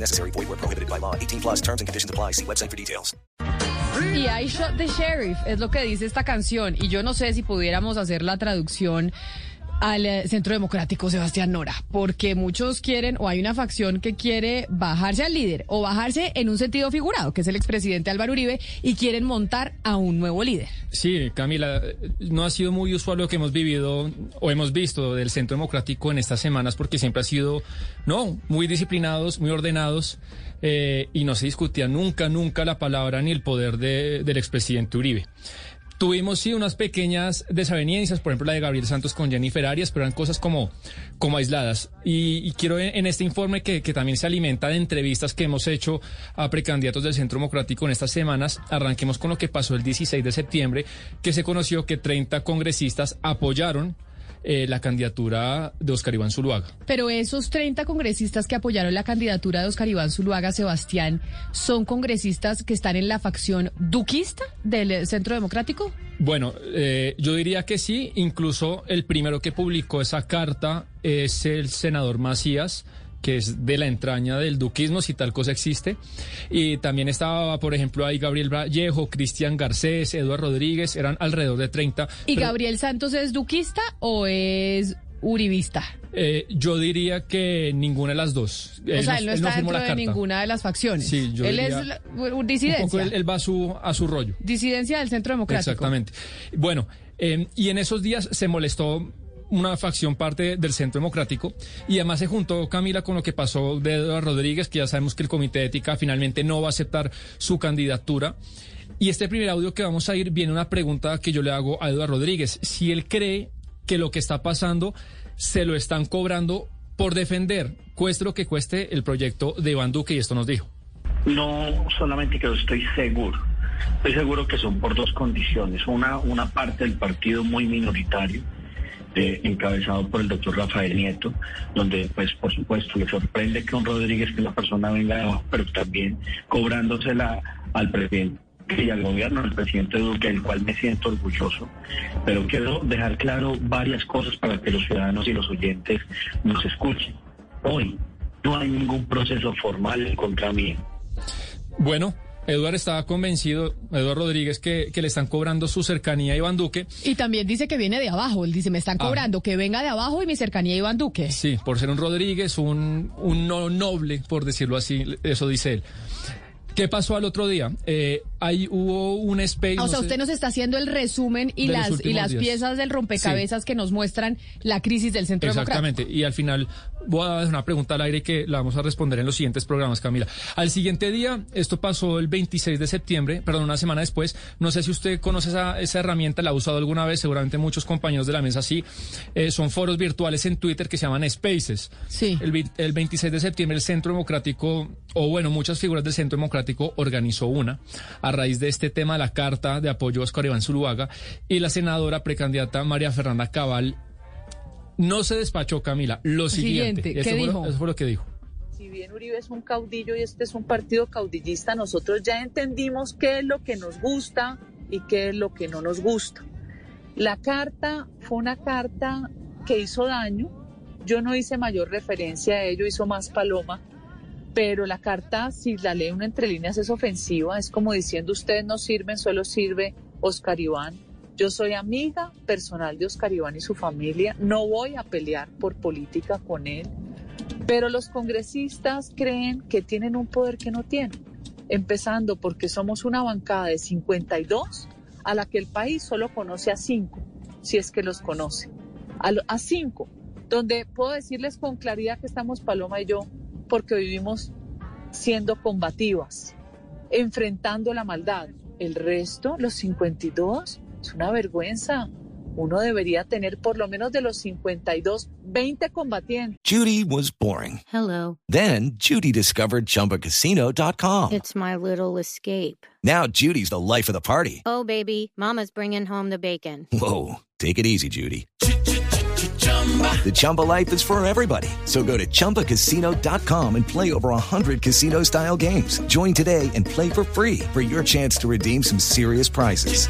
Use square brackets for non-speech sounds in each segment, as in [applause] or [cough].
Necessary. Void where prohibited by law. 18 plus terms and conditions apply. See website for details. Y I shot the sheriff, es lo que dice esta canción. Y yo no sé si pudiéramos hacer la traducción al eh, Centro Democrático Sebastián Nora, porque muchos quieren, o hay una facción que quiere bajarse al líder, o bajarse en un sentido figurado, que es el expresidente Álvaro Uribe, y quieren montar a un nuevo líder. Sí, Camila, no ha sido muy usual lo que hemos vivido o hemos visto del Centro Democrático en estas semanas, porque siempre ha sido, no, muy disciplinados, muy ordenados, eh, y no se discutía nunca, nunca la palabra ni el poder de- del expresidente Uribe. Tuvimos sí unas pequeñas desavenencias, por ejemplo la de Gabriel Santos con Jennifer Arias, pero eran cosas como, como aisladas. Y, y quiero en, en este informe que, que también se alimenta de entrevistas que hemos hecho a precandidatos del Centro Democrático en estas semanas, arranquemos con lo que pasó el 16 de septiembre, que se conoció que 30 congresistas apoyaron eh, la candidatura de Oscar Iván Zuluaga. Pero esos 30 congresistas que apoyaron la candidatura de Oscar Iván Zuluaga Sebastián, ¿son congresistas que están en la facción duquista del Centro Democrático? Bueno, eh, yo diría que sí. Incluso el primero que publicó esa carta es el senador Macías, que es de la entraña del duquismo, si tal cosa existe. Y también estaba, por ejemplo, ahí Gabriel Vallejo, Cristian Garcés, Eduardo Rodríguez, eran alrededor de 30. ¿Y Pero, Gabriel Santos es duquista o es uribista? eh, yo diría que ninguna de las dos. O sea, él no está dentro de ninguna de las facciones. Sí, yo Él diría es la- un Un disidencia. poco él, él va a su, a su rollo. Disidencia del Centro Democrático. Exactamente. Bueno, eh, y en esos días se molestó una facción parte del Centro Democrático y además se juntó Camila con lo que pasó de Eduardo Rodríguez, que ya sabemos que el Comité de Ética finalmente no va a aceptar su candidatura. Y este primer audio que vamos a ir viene una pregunta que yo le hago a Eduardo Rodríguez. Si él cree que lo que está pasando se lo están cobrando por defender, cueste lo que cueste, el proyecto de Iván Duque, y esto nos dijo. No solamente que estoy seguro, estoy seguro que son por dos condiciones. Una, una parte del partido muy minoritario, eh, encabezado por el doctor Rafael Nieto, donde pues por supuesto le sorprende que un Rodríguez, que la persona venga de abajo, pero también cobrándosela al presidente y al gobierno, al presidente Duque, del cual me siento orgulloso. Pero quiero dejar claro varias cosas para que los ciudadanos y los oyentes nos escuchen. Hoy no hay ningún proceso formal contra mí. Bueno, Eduardo estaba convencido, Eduardo Rodríguez, que, que le están cobrando su cercanía a Iván Duque. Y también dice que viene de abajo. Él dice, me están Ah. cobrando que venga de abajo y mi cercanía a Iván Duque. Sí, por ser un Rodríguez, un, un no noble, por decirlo así, eso dice él. ¿Qué pasó al otro día? Eh, ahí hubo un space. Ah, o sea, sé- usted nos está haciendo el resumen y las y las días. piezas del rompecabezas que nos muestran la crisis del Centro Exactamente. Y al final voy a dejar una pregunta al aire que la vamos a responder en los siguientes programas, Camila. Al siguiente día, esto pasó el 26 de septiembre, perdón, una semana después. No sé si usted conoce esa, esa herramienta, la ha usado alguna vez, seguramente muchos compañeros de la mesa sí. Eh, son foros virtuales en Twitter que se llaman Spaces. Sí. El, el 26 de septiembre el Centro Democrático, o bueno, muchas figuras del Centro Democrático organizó una a raíz de este tema de la carta de apoyo a Oscar Iván Zuluaga y la senadora precandidata María Fernanda Cabal no se despachó, Camila. Lo siguiente. Siguiente, ¿qué Eso fue lo- dijo? eso fue lo que dijo. si bien Uribe es un caudillo y este es un partido caudillista, nosotros ya entendimos qué es lo que nos gusta y qué es lo que no nos gusta. La carta fue una carta que hizo daño. Yo no hice mayor referencia a ello, hizo más Paloma, pero la carta, si la lee uno entre líneas, es ofensiva. Es como diciendo, ustedes no sirven, solo sirve Oscar Iván. Yo soy amiga personal de Oscar Iván y su familia. No voy a pelear por política con él. Pero los congresistas creen que tienen un poder que no tienen, empezando porque somos una bancada de 52 a la que el país solo conoce a 5, si es que los conoce, a 5, donde puedo decirles con claridad que estamos Paloma y yo, porque vivimos siendo combativas, enfrentando la maldad. El resto, los 52, es una vergüenza. uno debería tener por lo menos de los 52, 20 combatientes. Judy was boring. Hello. Then Judy discovered ChumbaCasino.com. It's my little escape. Now Judy's the life of the party. Oh, baby, Mama's bringing home the bacon. Whoa, take it easy, Judy. The Chumba life is for everybody. So go to ChumbaCasino.com and play over 100 casino style games. Join today and play for free for your chance to redeem some serious prizes.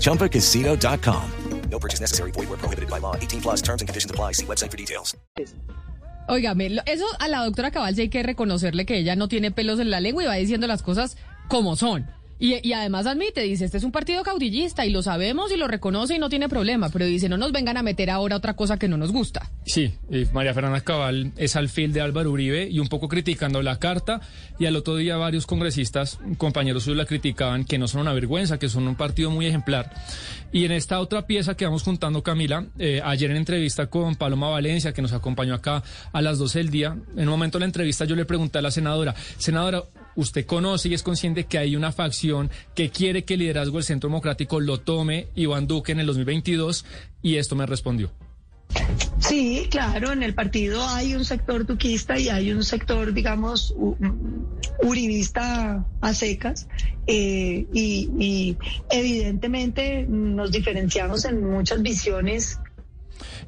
ChumbaCasino.com. No purchase necessary. Void where prohibited by law. 18 plus terms and conditions apply. See website for details. Óigame, lo- eso a la doctora Cabal sí hay que reconocerle que ella no tiene pelos en la lengua y va diciendo las cosas como son. Y, además admite, dice, este es un partido caudillista y lo sabemos y lo reconoce y no tiene problema, pero dice, no nos vengan a meter ahora otra cosa que no nos gusta. Sí, y María Fernanda Cabal es alfil de Álvaro Uribe y un poco criticando la carta y al otro día varios congresistas, compañeros suyos la criticaban que no son una vergüenza, que son un partido muy ejemplar. Y en esta otra pieza que vamos juntando, Camila, eh, ayer en entrevista con Paloma Valencia, que nos acompañó acá a las 12 del día, en un momento de la entrevista yo le pregunté a la senadora, senadora, usted conoce y es consciente que hay una facción que quiere que el liderazgo del Centro Democrático lo tome Iván Duque en el 2022 y esto me respondió. Sí, claro, en el partido hay un sector duquista y hay un sector, digamos, mm, uribista a secas. eh, y, y evidentemente nos diferenciamos en muchas visiones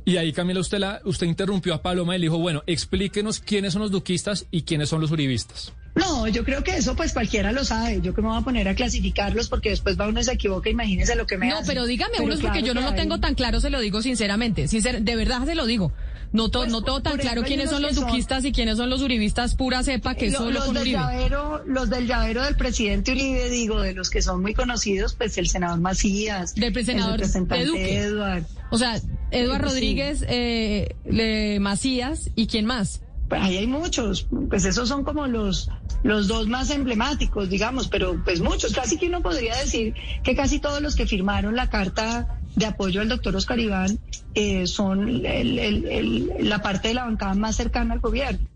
Y ahí, Camila, usted, la, usted interrumpió a Paloma y le dijo, bueno, explíquenos quiénes son los duquistas y quiénes son los uribistas. No, yo creo que eso pues cualquiera lo sabe. Yo que me voy a poner a clasificarlos porque después va uno y se equivoca, imagínese lo que me No, pero dígame Pero uno, porque yo no lo hay. tengo tan claro, se lo digo sinceramente. Sincer- de verdad se lo digo. No, to- Pues, no tengo tan claro quiénes son los son- duquistas y quiénes son los uribistas pura cepa, que es Lo- solo los con del Uribe. llavero, los del llavero del presidente Uribe, digo, de los que son muy conocidos, pues el senador Macías, Del senador el representante de Duque. Edward. O sea, Eduardo Sí. Rodríguez, eh, le- Macías y quién más. Pues ahí hay muchos, pues esos son como los, los dos más emblemáticos, digamos, pero pues muchos, casi que uno podría decir que casi todos los que firmaron la carta de apoyo al doctor Oscar Iván eh, son la parte de la bancada más cercana al gobierno.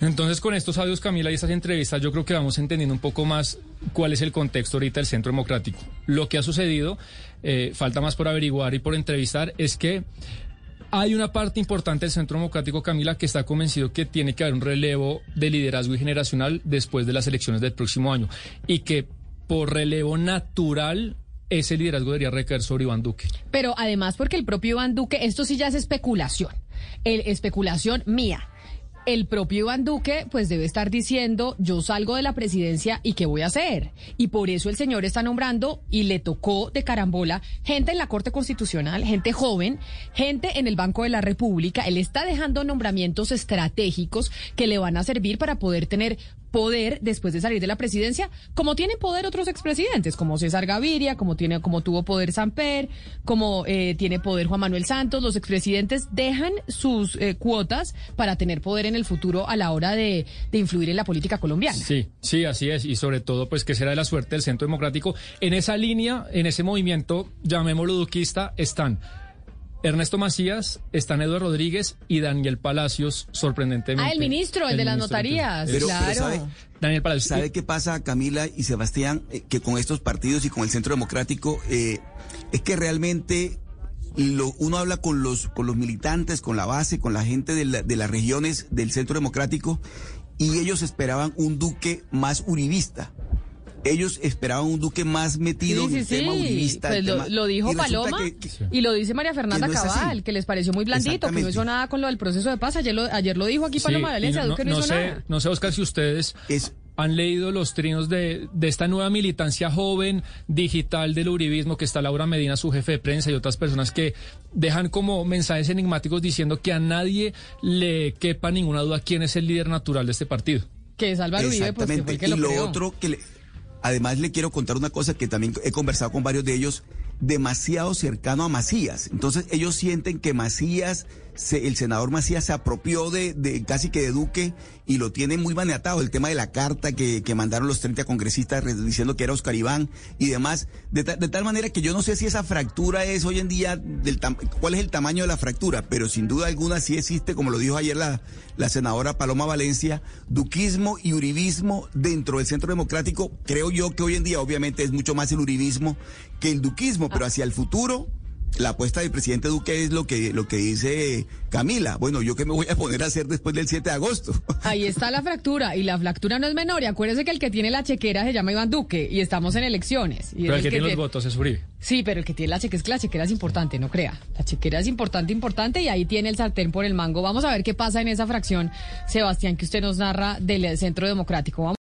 Entonces, con estos audios, Camila, y estas entrevistas, yo creo que vamos entendiendo un poco más cuál es el contexto ahorita del Centro Democrático. Lo que ha sucedido, eh, falta más por averiguar y por entrevistar, es que hay una parte importante del Centro Democrático, Camila, que está convencido que tiene que haber un relevo de liderazgo y generacional después de las elecciones del próximo año. Y que por relevo natural, ese liderazgo debería recaer sobre Iván Duque. Pero además porque el propio Iván Duque, esto sí ya es especulación, el, especulación mía. El propio Iván Duque pues debe estar diciendo yo salgo de la presidencia y qué voy a hacer. Y por eso el señor está nombrando y le tocó de carambola gente en la Corte Constitucional, gente joven, gente en el Banco de la República. Él está dejando nombramientos estratégicos que le van a servir para poder tener poder después de salir de la presidencia, como tienen poder otros expresidentes, como César Gaviria, como tiene, como tuvo poder Samper, como eh, tiene poder Juan Manuel Santos. Los expresidentes dejan sus eh, cuotas para tener poder en el futuro a la hora de, de influir en la política colombiana. Sí, sí, así es. Y sobre todo, pues, que será de la suerte del Centro Democrático. En esa línea, en ese movimiento, llamémoslo duquista, están Ernesto Macías, están Eduardo Rodríguez y Daniel Palacios, sorprendentemente. Ah, el ministro, el, de las notarías, Pero- pero claro. sabe- Daniel Palacios. ¿Sabe qué pasa, Camila y Sebastián? Eh, que con estos partidos y con el Centro Democrático eh, es que realmente lo- uno habla con los, con los militantes, con la base, con la gente de, la- de las regiones del Centro Democrático y ellos esperaban un duque más uribista. Ellos esperaban un duque más metido Sí, sí, en el tema sí. uribista. Pues el lo, tema- lo dijo y Paloma que- que- y lo dice María Fernanda no. Cabal, que les pareció muy blandito, que no hizo nada con lo del proceso de paz. Ayer lo, ayer lo dijo aquí Paloma Valencia, no, Duque no, no hizo sé, nada. no sé, Oscar, si ustedes Es- han leído los trinos de, de esta nueva militancia joven digital del uribismo que está Laura Medina, su jefe de prensa, y otras personas que dejan como mensajes enigmáticos diciendo que a nadie le quepa ninguna duda quién es el líder natural de este partido. Que es Álvaro Uribe, pues que fue el que y lo lo creó. otro que le- además le quiero contar una cosa que también he conversado con varios de ellos, demasiado cercano a Macías. Entonces ellos sienten que Macías, se- el senador Macías se apropió de, casi que de Duque y lo tiene muy maniatado. El tema de la carta que, que mandaron los 30 congresistas re- diciendo que era Oscar Iván y demás. De tal manera que yo no sé si esa fractura es hoy en día, del tam- cuál es el tamaño de la fractura, pero sin duda alguna sí existe, como lo dijo ayer la, la senadora Paloma Valencia, duquismo y uribismo dentro del centro democrático. Creo yo que hoy en día obviamente es mucho más el uribismo que el duquismo, pero hacia el futuro la apuesta del presidente Duque es lo que, lo que dice Camila. Bueno, ¿yo qué me voy a poner a hacer después del 7 de agosto? [laughs] Ahí está la fractura, y la fractura no es menor. Y acuérdese que el que tiene la chequera se llama Iván Duque, y estamos en elecciones. Y Pero es el que tiene los votos es Uribe. Sí, pero el que tiene la chequera es que la chequera es importante, no crea. La chequera es importante, importante, y ahí tiene el sartén por el mango. Vamos a ver qué pasa en esa fracción, Sebastián, que usted nos narra del Centro Democrático. Vamos